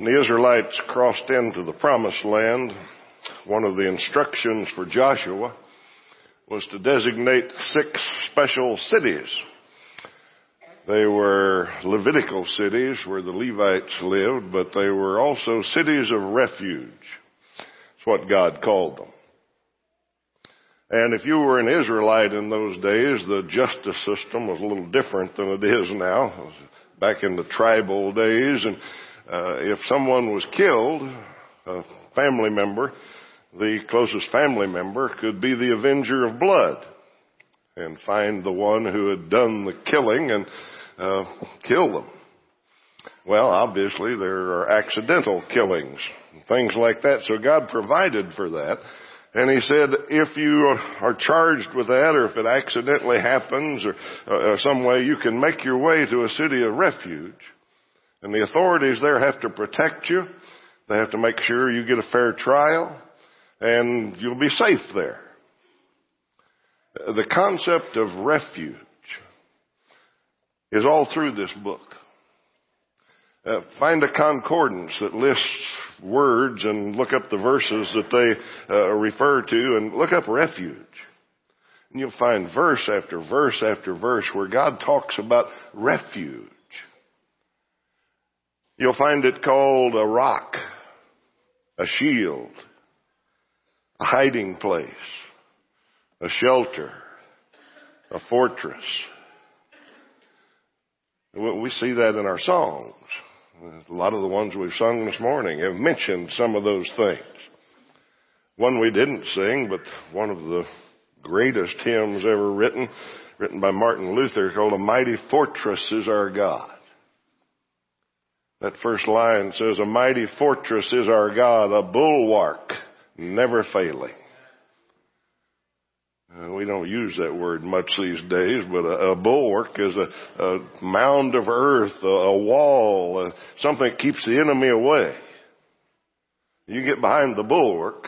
When the Israelites crossed into the promised land, one of the instructions for Joshua was to designate six special cities. They were Levitical cities where the Levites lived, but they were also cities of refuge. That's what God called them. And if you were an Israelite in those days, the justice system was a little different than it is now. Back in the tribal days, and uh, if someone was killed, a family member, the closest family member could be the avenger of blood and find the one who had done the killing and uh, kill them. Well, obviously there are accidental killings, things like that. So God provided for that. And he said, if you are charged with that, or if it accidentally happens, or, or some way, you can make your way to a city of refuge. And the authorities there have to protect you. They have to make sure you get a fair trial, and you'll be safe there. The concept of refuge is all through this book. Uh, find a concordance that lists words and look up the verses that they uh, refer to and look up refuge. And you'll find verse after verse after verse where God talks about refuge. You'll find it called a rock, a shield, a hiding place, a shelter, a fortress. We see that in our songs. A lot of the ones we've sung this morning have mentioned some of those things. One we didn't sing, but one of the greatest hymns ever written, written by Martin Luther called A Mighty Fortress is Our God. That first line says, A mighty fortress is our God, a bulwark never failing. Uh, we don't use that word much these days, but a, a bulwark is a, a, mound of earth, a, a wall, uh, something that keeps the enemy away. You get behind the bulwark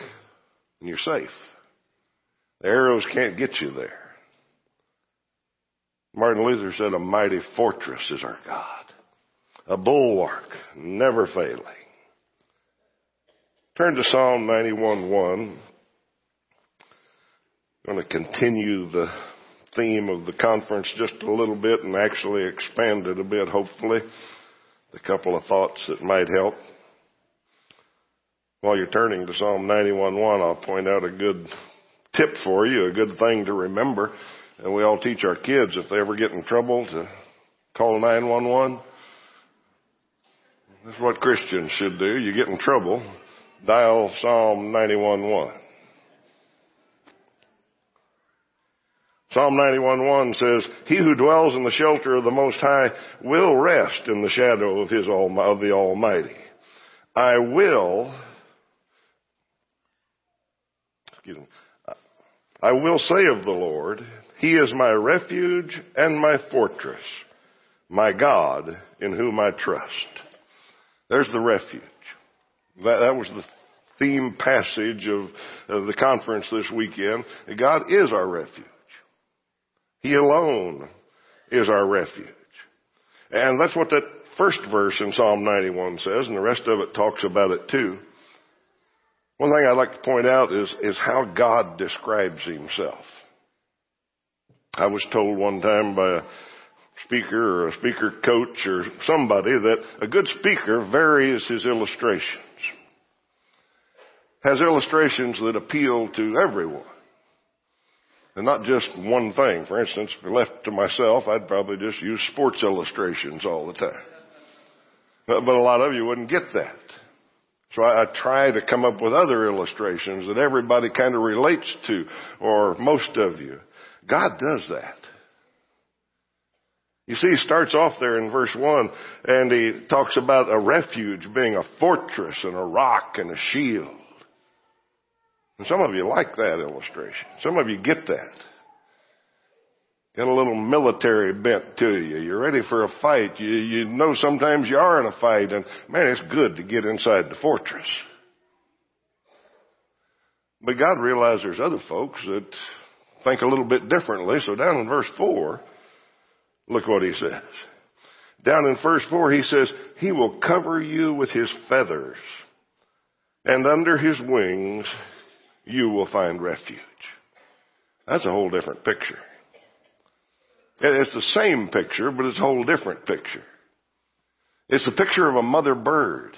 and you're safe. The arrows can't get you there. Martin Luther said a mighty fortress is our God. A bulwark, never failing. Turn to Psalm 91:1 I'm going to continue the theme of the conference just a little bit and actually expand it a bit, hopefully. A couple of thoughts that might help. While you're turning to Psalm 91.1, I'll point out a good tip for you, a good thing to remember. And we all teach our kids if they ever get in trouble to call 911. That's what Christians should do. You get in trouble, dial Psalm 91.1. Psalm 91:1 says, "He who dwells in the shelter of the Most High will rest in the shadow of His of the Almighty. I will, excuse me, I will say of the Lord, He is my refuge and my fortress, my God in whom I trust." There's the refuge. That, that was the theme passage of, of the conference this weekend. God is our refuge. He alone is our refuge. And that's what that first verse in Psalm 91 says, and the rest of it talks about it too. One thing I'd like to point out is, is how God describes himself. I was told one time by a speaker or a speaker coach or somebody that a good speaker varies his illustrations. Has illustrations that appeal to everyone. And not just one thing. For instance, if left to myself, I'd probably just use sports illustrations all the time. But, a lot of you wouldn't get that. So I, I try to come up with other illustrations that everybody kind of relates to, or most of you. God does that. You see, he starts off there in verse 1 and he talks about a refuge being a fortress and a rock and a shield. And some of you like that illustration. Some of you get that. Got a little military bent to you. You're ready for a fight. You, you know sometimes you are in a fight and man, it's good to get inside the fortress. But God realized there's other folks that think a little bit differently. So down in verse four, look what he says. Down in verse 4 he says, He will cover you with His feathers, and under His wings you will find refuge. That's a whole different picture. It's the same picture, but it's a whole different picture. It's a picture of a mother bird.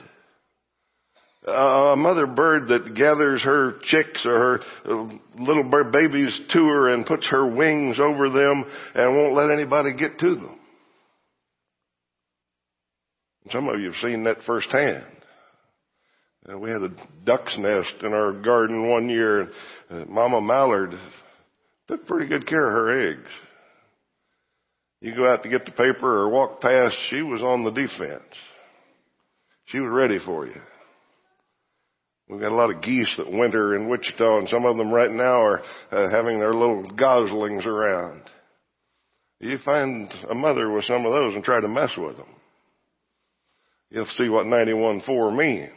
A mother bird that gathers her chicks or her uh, little bird babies to her and puts her wings over them and won't let anybody get to them. Some of you have seen that firsthand. Uh, we had a duck's nest in our garden one year. And Mama Mallard took pretty good care of her eggs. You go out to get the paper or walk past, she was on the defense. She was ready for you. We've got a lot of geese that winter in Wichita, and some of them right now are uh, having their little goslings around. You find a mother with some of those and try to mess with them. You'll see what 91.4 means.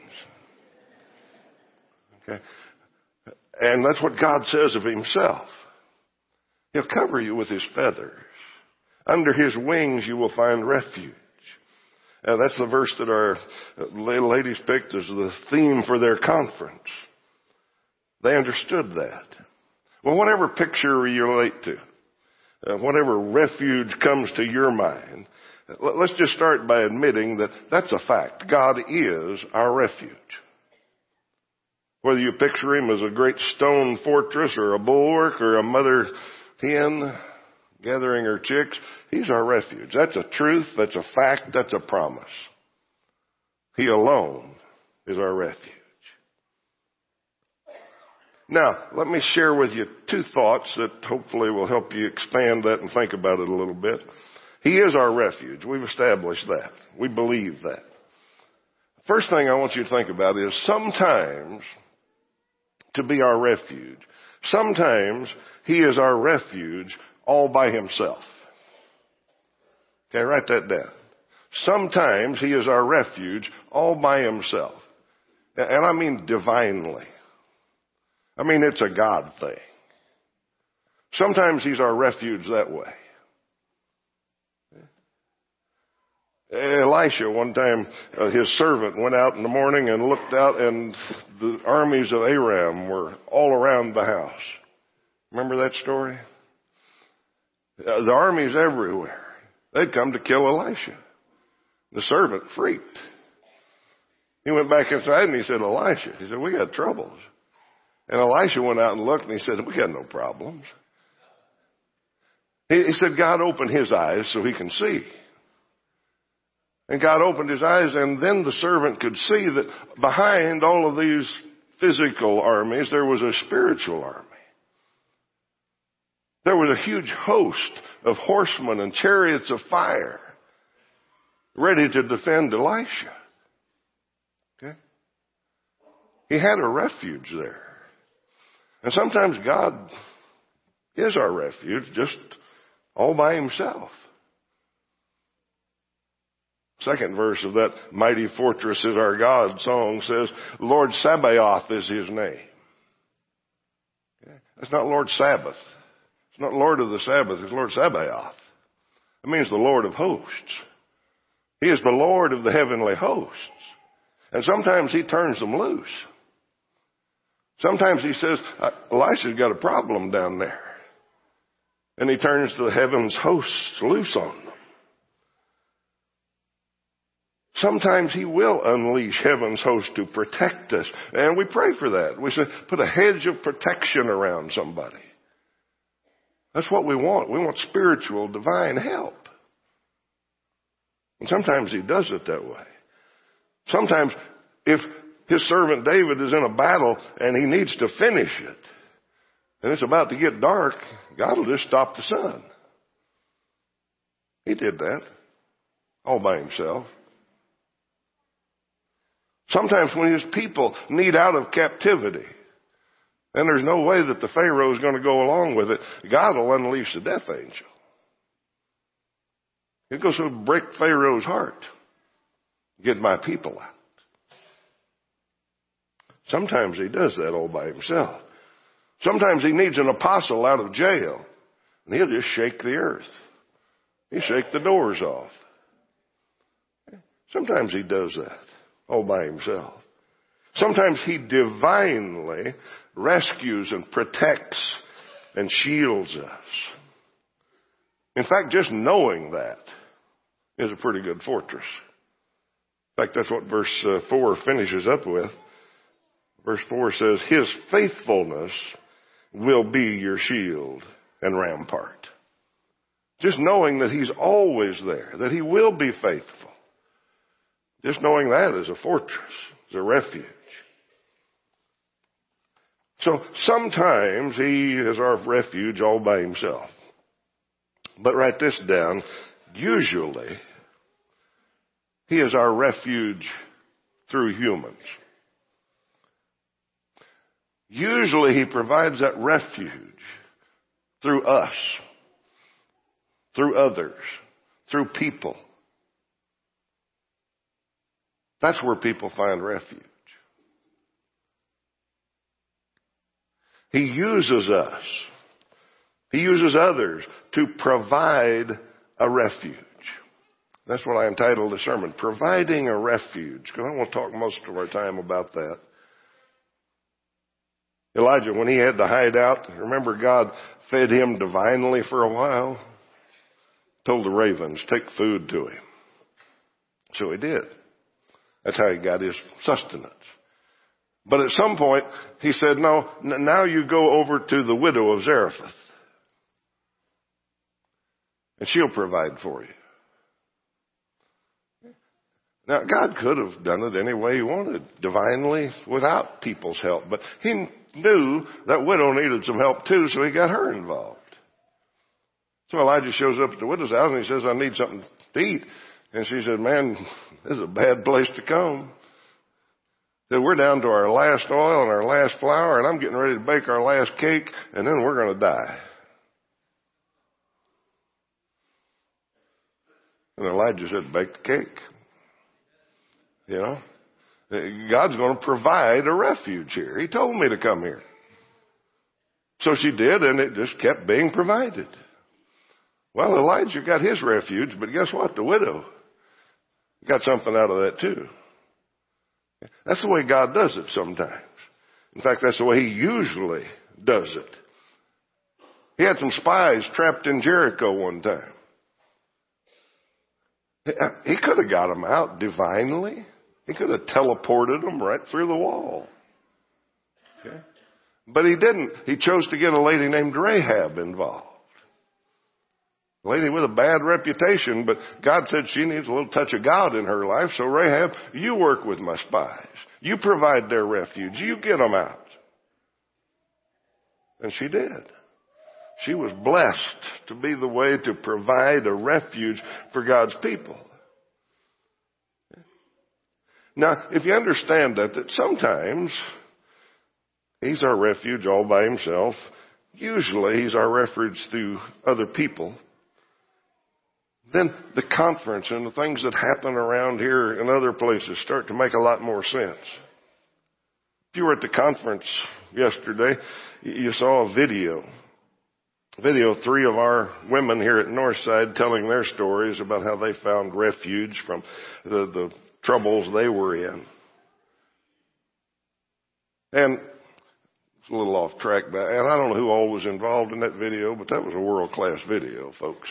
Okay? And that's what God says of Himself. He'll cover you with His feathers. Under His wings you will find refuge. Uh, that's the verse that our ladies picked as the theme for their conference. They understood that. Well, whatever picture you relate to, uh, whatever refuge comes to your mind, let's just start by admitting that that's a fact. God is our refuge. Whether you picture him as a great stone fortress or a bulwark or a mother hen gathering her chicks, he's our refuge. That's a truth, that's a fact, that's a promise. He alone is our refuge. Now, let me share with you two thoughts that hopefully will help you expand that and think about it a little bit. He is our refuge. We've established that. We believe that. First thing I want you to think about is sometimes to be our refuge. Sometimes He is our refuge all by Himself. Okay, write that down. Sometimes He is our refuge all by Himself. And I mean divinely. I mean it's a God thing. Sometimes He's our refuge that way. Elisha, one time, uh, his servant went out in the morning and looked out and the armies of Aram were all around the house. Remember that story? Uh, the armies everywhere. They'd come to kill Elisha. The servant freaked. He went back inside and he said, Elisha, he said, we got troubles. And Elisha went out and looked and he said, we got no problems. He, he said, God opened his eyes so he can see. And God opened his eyes and then the servant could see that behind all of these physical armies, there was a spiritual army. There was a huge host of horsemen and chariots of fire ready to defend Elisha. Okay? He had a refuge there. And sometimes God is our refuge just all by himself. Second verse of that mighty fortress is our God song says, Lord Sabaoth is his name. Okay? That's not Lord Sabbath. It's not Lord of the Sabbath, it's Lord Sabaoth. It means the Lord of hosts. He is the Lord of the heavenly hosts. And sometimes he turns them loose. Sometimes he says, uh, Elisha's got a problem down there. And he turns the heavens hosts loose on them. Sometimes He will unleash heaven's host to protect us. And we pray for that. We say, put a hedge of protection around somebody. That's what we want. We want spiritual, divine help. And sometimes He does it that way. Sometimes if His servant David is in a battle and he needs to finish it, and it's about to get dark, God will just stop the sun. He did that all by himself. Sometimes when his people need out of captivity, and there's no way that the Pharaoh is going to go along with it, God will unleash the death angel. He'll go to break Pharaoh's heart. Get my people out. Sometimes he does that all by himself. Sometimes he needs an apostle out of jail, and he'll just shake the earth. He'll shake the doors off. Sometimes he does that all by himself. Sometimes he divinely rescues and protects and shields us. In fact, just knowing that is a pretty good fortress. In fact, that's what verse uh, 4 finishes up with. Verse 4 says, His faithfulness will be your shield and rampart. Just knowing that He's always there, that He will be faithful. Just knowing that is a fortress, is a refuge. So sometimes He is our refuge all by Himself. But write this down. Usually, He is our refuge through humans. Usually He provides that refuge through us, through others, through people. That's where people find refuge. He uses us. He uses others to provide a refuge. That's what I entitled the sermon, Providing a Refuge, because I want to talk most of our time about that. Elijah, when he had to hide out, remember God fed him divinely for a while? Told the ravens, take food to him. So he did. That's how he got his sustenance. But at some point, he said, no, now you go over to the widow of Zarephath. And she'll provide for you. Now, God could have done it any way He wanted, divinely, without people's help. But He knew that widow needed some help too, so He got her involved. So Elijah shows up at the widow's house and he says, I need something to eat. And she said, man, this is a bad place to come. Said, we're down to our last oil and our last flour and I'm getting ready to bake our last cake and then we're going to die. And Elijah said, bake the cake. You know? God's going to provide a refuge here. He told me to come here. So she did and it just kept being provided. Well, Elijah got his refuge, but guess what? The widow got something out of that too. That's the way God does it sometimes. In fact, that's the way He usually does it. He had some spies trapped in Jericho one time. He could have got them out divinely. He could have teleported them right through the wall. Okay? But he didn't. He chose to get a lady named Rahab involved. Lady with a bad reputation, but God said she needs a little touch of God in her life. So Rahab, you work with my spies. You provide their refuge. You get them out. And she did. She was blessed to be the way to provide a refuge for God's people. Now, if you understand that, that sometimes He's our refuge all by Himself. Usually He's our refuge through other people. Then the conference and the things that happen around here and other places start to make a lot more sense. If you were at the conference yesterday, you saw a video video three of our women here at Northside telling their stories about how they found refuge from the, the troubles they were in. And it's a little off track, but and I don't know who all was involved in that video, but that was a world class video, folks.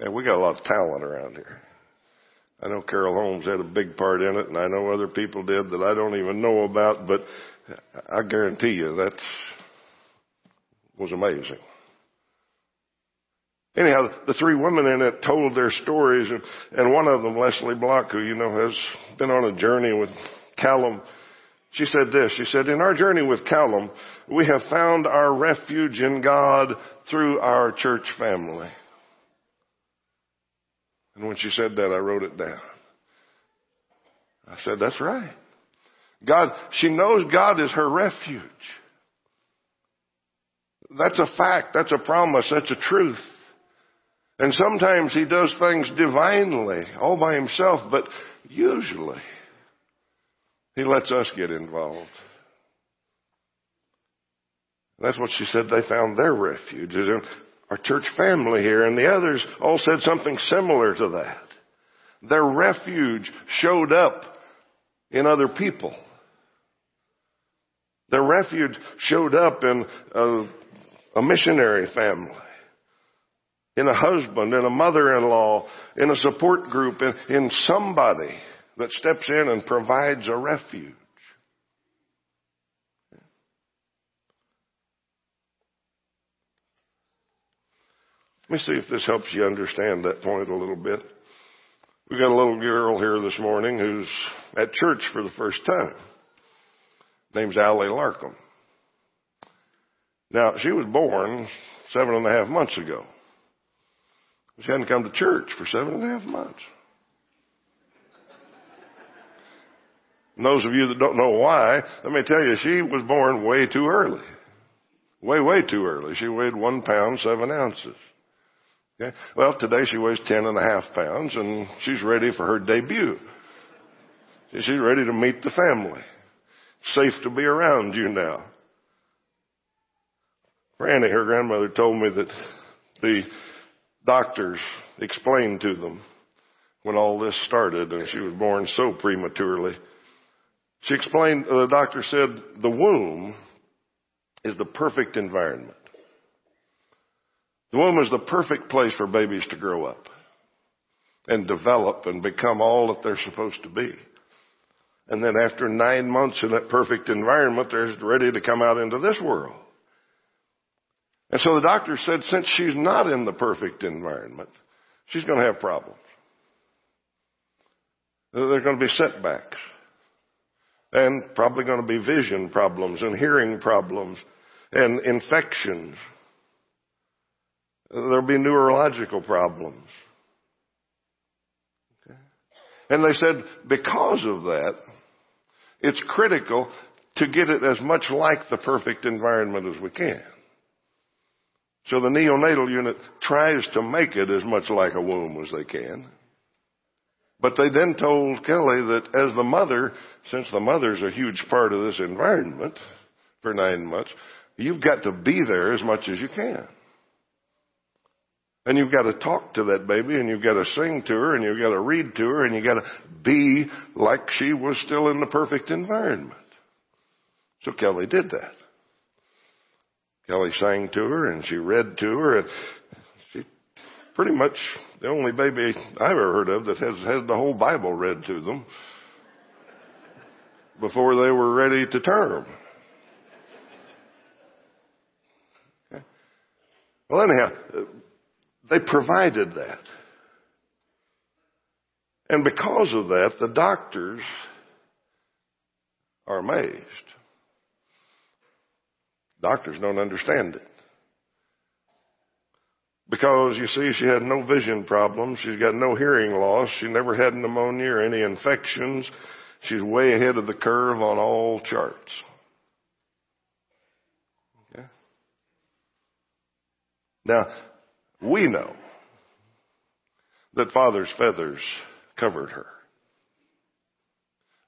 Yeah, we got a lot of talent around here. I know Carol Holmes had a big part in it, and I know other people did that I don't even know about, but I guarantee you that was amazing. Anyhow, the three women in it told their stories, and, and one of them, Leslie Block, who you know has been on a journey with Callum, she said this. She said, in our journey with Callum, we have found our refuge in God through our church family. And when she said that, I wrote it down. I said, that's right. God, she knows God is her refuge. That's a fact. That's a promise. That's a truth. And sometimes he does things divinely, all by himself, but usually he lets us get involved. That's what she said they found their refuge. Our church family here and the others all said something similar to that. Their refuge showed up in other people. Their refuge showed up in a, a missionary family, in a husband, in a mother-in-law, in a support group, in, in somebody that steps in and provides a refuge. Let me see if this helps you understand that point a little bit. We've got a little girl here this morning who's at church for the first time. Name's Allie Larkham. Now, she was born seven and a half months ago. She hadn't come to church for seven and a half months. And those of you that don't know why, let me tell you, she was born way too early. Way, way too early. She weighed one pound, seven ounces. Okay? Well, today she weighs ten and a half pounds and she's ready for her debut. She's ready to meet the family. Safe to be around you now. Granny, her grandmother told me that the doctors explained to them when all this started and she was born so prematurely. She explained, uh, the doctor said, the womb is the perfect environment. The womb is the perfect place for babies to grow up and develop and become all that they're supposed to be. And then after nine months in that perfect environment, they're ready to come out into this world. And so the doctor said since she's not in the perfect environment, she's going to have problems. There are going to be setbacks. And probably going to be vision problems and hearing problems and infections There'll be neurological problems. Okay. And they said because of that, it's critical to get it as much like the perfect environment as we can. So the neonatal unit tries to make it as much like a womb as they can. But they then told Kelly that as the mother, since the mother's a huge part of this environment for nine months, you've got to be there as much as you can. And you've got to talk to that baby and you've got to sing to her and you've got to read to her and you've got to be like she was still in the perfect environment. So Kelly did that. Kelly sang to her and she read to her and she pretty much the only baby I've ever heard of that has had the whole Bible read to them before they were ready to term. Okay. Well anyhow, they provided that. And because of that, the doctors are amazed. Doctors don't understand it. Because you see, she had no vision problems. She's got no hearing loss. She never had pneumonia or any infections. She's way ahead of the curve on all charts. Okay? Now, we know that Father's feathers covered her.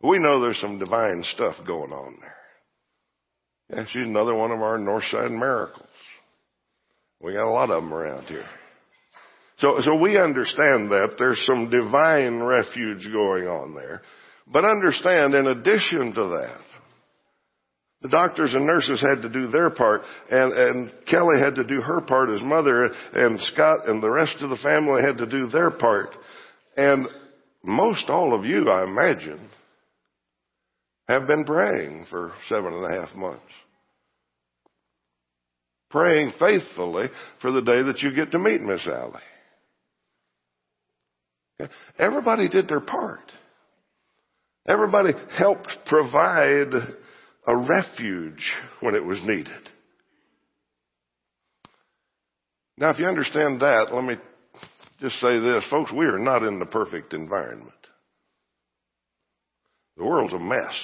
We know there's some divine stuff going on there. Yeah, she's another one of our Northside miracles. We got a lot of them around here. So, so we understand that there's some divine refuge going on there. But understand, in addition to that, the doctors and nurses had to do their part, and, and Kelly had to do her part as mother, and Scott and the rest of the family had to do their part. And most all of you, I imagine, have been praying for seven and a half months. Praying faithfully for the day that you get to meet Miss Allie. Everybody did their part. Everybody helped provide a refuge when it was needed. Now, if you understand that, let me just say this. Folks, we are not in the perfect environment. The world's a mess.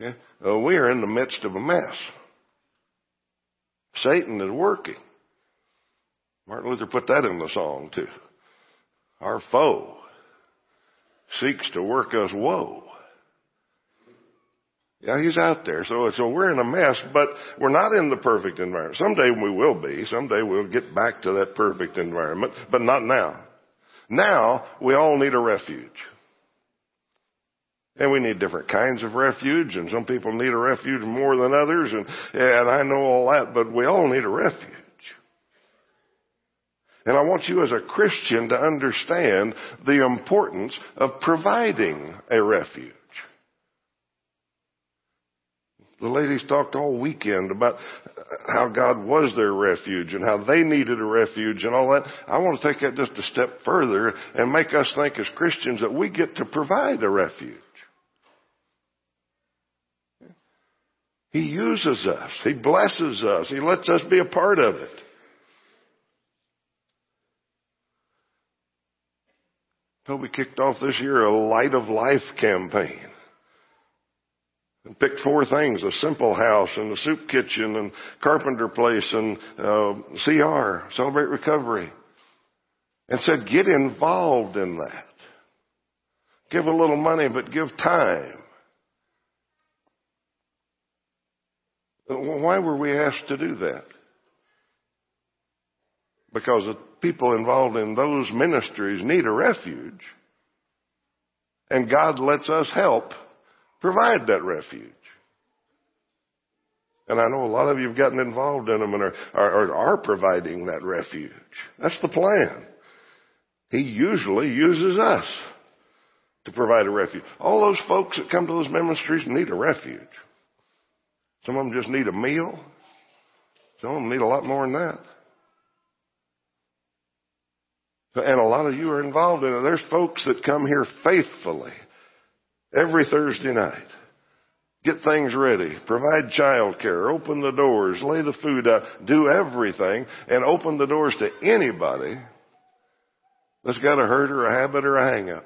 Okay? Uh, we are in the midst of a mess. Satan is working. Martin Luther put that in the song too. Our foe seeks to work us woe. Yeah, he's out there. So, so we're in a mess, but we're not in the perfect environment. Someday we will be. Someday we'll get back to that perfect environment, but not now. Now we all need a refuge. And we need different kinds of refuge, and some people need a refuge more than others, and, and I know all that, but we all need a refuge. And I want you as a Christian to understand the importance of providing a refuge. The ladies talked all weekend about how God was their refuge and how they needed a refuge and all that. I want to take that just a step further and make us think as Christians that we get to provide a refuge. He uses us. He blesses us. He lets us be a part of it. Toby kicked off this year a Light of Life campaign. And picked four things, a simple house and a soup kitchen and carpenter place and uh, CR, Celebrate Recovery. And said, get involved in that. Give a little money, but give time. Why were we asked to do that? Because the people involved in those ministries need a refuge. And God lets us help provide that refuge. And I know a lot of you have gotten involved in them and are, are, are providing that refuge. That's the plan. He usually uses us to provide a refuge. All those folks that come to those ministries need a refuge. Some of them just need a meal. Some of them need a lot more than that. And a lot of you are involved in it. There's folks that come here faithfully every Thursday night. Get things ready, provide child care, open the doors, lay the food out, do everything, and open the doors to anybody that's got a hurt or a habit or a hang up.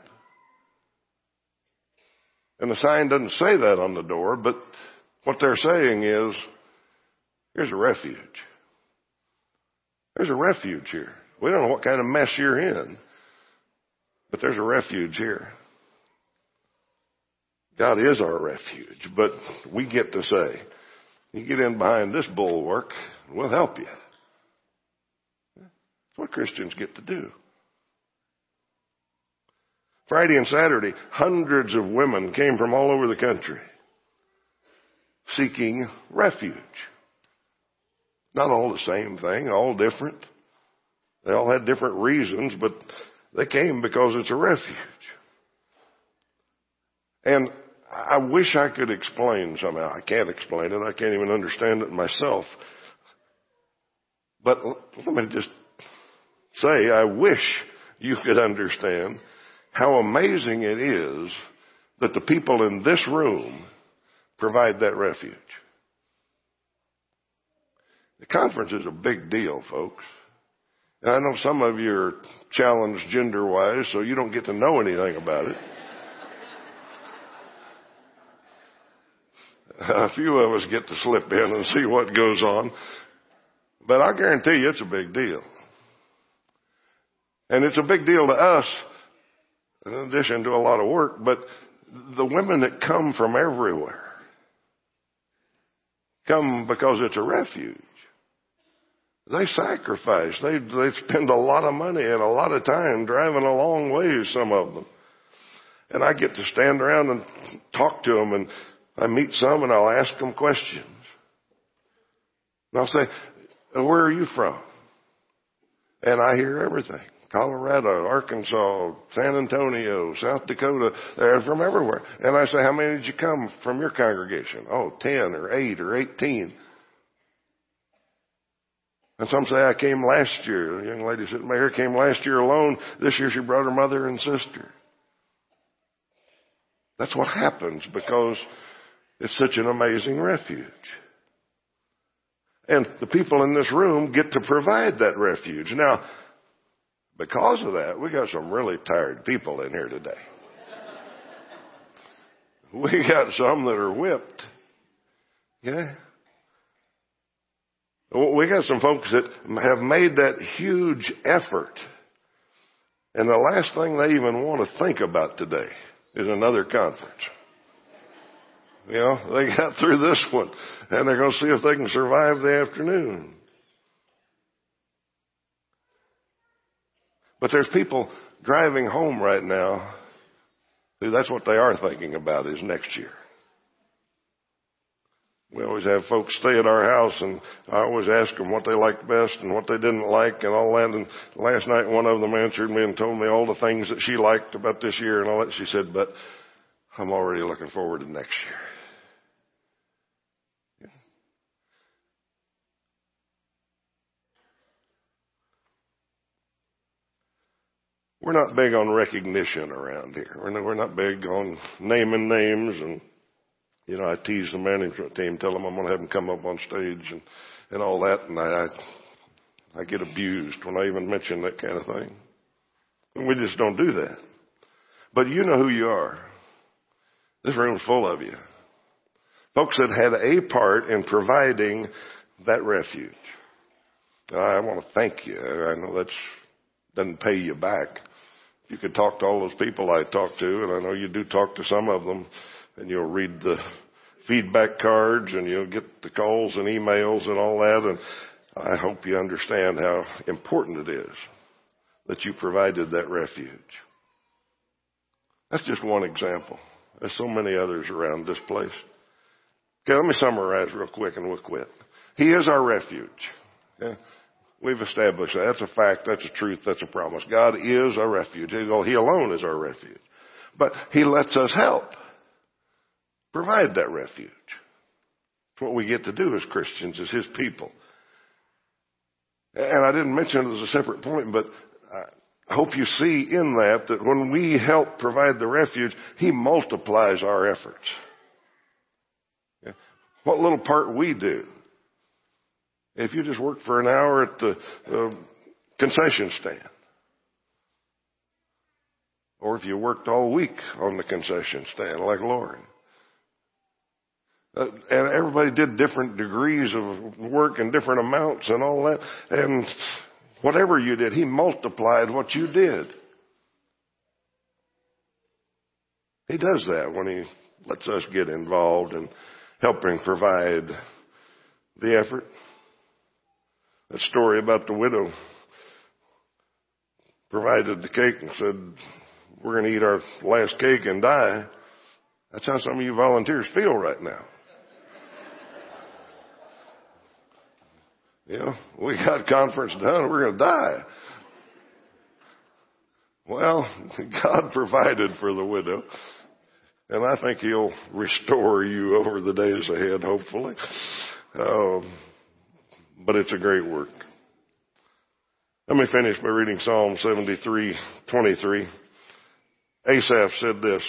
And the sign doesn't say that on the door, but what they're saying is, here's a refuge. There's a refuge here. We don't know what kind of mess you're in, but there's a refuge here. God is our refuge, but we get to say, you get in behind this bulwark, we'll help you. That's what Christians get to do. Friday and Saturday, hundreds of women came from all over the country seeking refuge. Not all the same thing, all different. They all had different reasons, but they came because it's a refuge. And I wish I could explain somehow. I can't explain it. I can't even understand it myself. But let me just say, I wish you could understand how amazing it is that the people in this room provide that refuge. The conference is a big deal, folks. And I know some of you are challenged gender wise, so you don't get to know anything about it. a few of us get to slip in and see what goes on. But I guarantee you it's a big deal. And it's a big deal to us, in addition to a lot of work, but the women that come from everywhere come because it's a refuge. They sacrifice. They, they spend a lot of money and a lot of time driving a long ways, some of them. And I get to stand around and talk to them and I meet some and I'll ask them questions. And I'll say, uh, where are you from? And I hear everything. Colorado, Arkansas, San Antonio, South Dakota. They're from everywhere. And I say, how many did you come from your congregation? Oh, 10 or 8 or 18. And some say, I came last year. The young lady sitting here came last year alone. This year she brought her mother and sister. That's what happens because it's such an amazing refuge. And the people in this room get to provide that refuge. Now, because of that, we got some really tired people in here today. We got some that are whipped. Yeah. We got some folks that have made that huge effort. And the last thing they even want to think about today is another conference. You know, they got through this one and they're going to see if they can survive the afternoon. But there's people driving home right now, see, that's what they are thinking about is next year. We always have folks stay at our house and I always ask them what they liked best and what they didn't like and all that. And last night one of them answered me and told me all the things that she liked about this year and all that. She said, but I'm already looking forward to next year. We're not big on recognition around here. We're not big on naming names and you know, I tease the management team, tell them I'm going to have them come up on stage and, and all that, and I, I, I get abused when I even mention that kind of thing. And we just don't do that. But you know who you are. This room's full of you. Folks that had a part in providing that refuge. I want to thank you. I know that doesn't pay you back. You could talk to all those people I talked to, and I know you do talk to some of them and you'll read the feedback cards and you'll get the calls and emails and all that. And I hope you understand how important it is that you provided that refuge. That's just one example. There's so many others around this place. Okay, let me summarize real quick and we'll quit. He is our refuge. Okay? We've established that. That's a fact. That's a truth. That's a promise. God is our refuge. He alone is our refuge. But He lets us help provide that refuge. It's what we get to do as Christians, as His people. And I didn't mention it as a separate point, but I hope you see in that that when we help provide the refuge, He multiplies our efforts. What little part we do. If you just work for an hour at the uh, concession stand, or if you worked all week on the concession stand like Lauren, uh, and everybody did different degrees of work and different amounts and all that. And whatever you did, He multiplied what you did. He does that when He lets us get involved in helping provide the effort. That story about the widow provided the cake and said, we're going to eat our last cake and die. That's how some of you volunteers feel right now. You know, we got conference done, we're going to die. Well, God provided for the widow. And I think He'll restore you over the days ahead, hopefully. Um, but it's a great work. Let me finish by reading Psalm 73, 23. Asaph said this.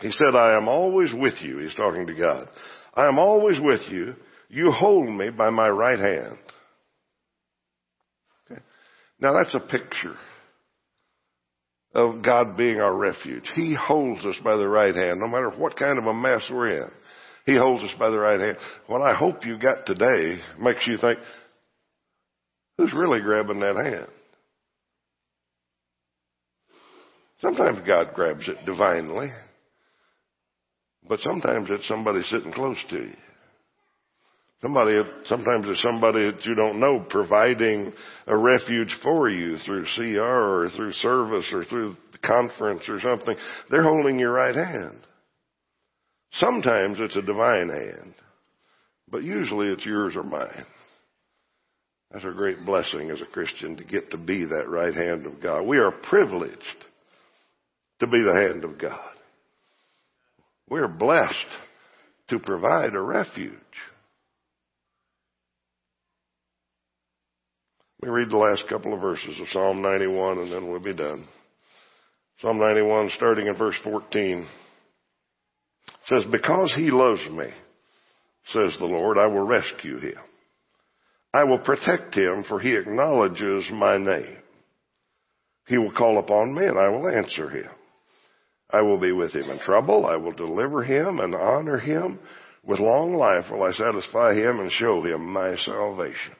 He said, I am always with you. He's talking to God. I am always with you. You hold me by my right hand. Okay. Now that's a picture of God being our refuge. He holds us by the right hand, no matter what kind of a mess we're in. He holds us by the right hand. What I hope you got today makes you think, who's really grabbing that hand? Sometimes God grabs it divinely, but sometimes it's somebody sitting close to you. Somebody, sometimes it's somebody that you don't know providing a refuge for you through CR or through service or through conference or something. They're holding your right hand. Sometimes it's a divine hand, but usually it's yours or mine. That's a great blessing as a Christian to get to be that right hand of God. We are privileged to be the hand of God. We are blessed to provide a refuge. Let me read the last couple of verses of Psalm 91 and then we'll be done. Psalm 91 starting in verse 14 says, Because he loves me, says the Lord, I will rescue him. I will protect him for he acknowledges my name. He will call upon me and I will answer him. I will be with him in trouble. I will deliver him and honor him. With long life will I satisfy him and show him my salvation.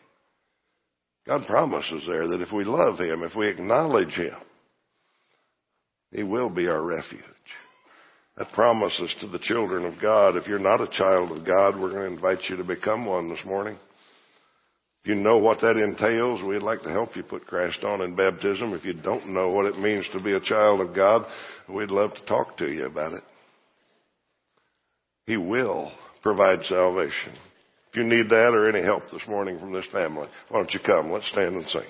God promises there that if we love Him, if we acknowledge Him, He will be our refuge. That promises to the children of God. If you're not a child of God, we're going to invite you to become one this morning. If you know what that entails, we'd like to help you put Christ on in baptism. If you don't know what it means to be a child of God, we'd love to talk to you about it. He will provide salvation. If you need that or any help this morning from this family, why don't you come? Let's stand and sing.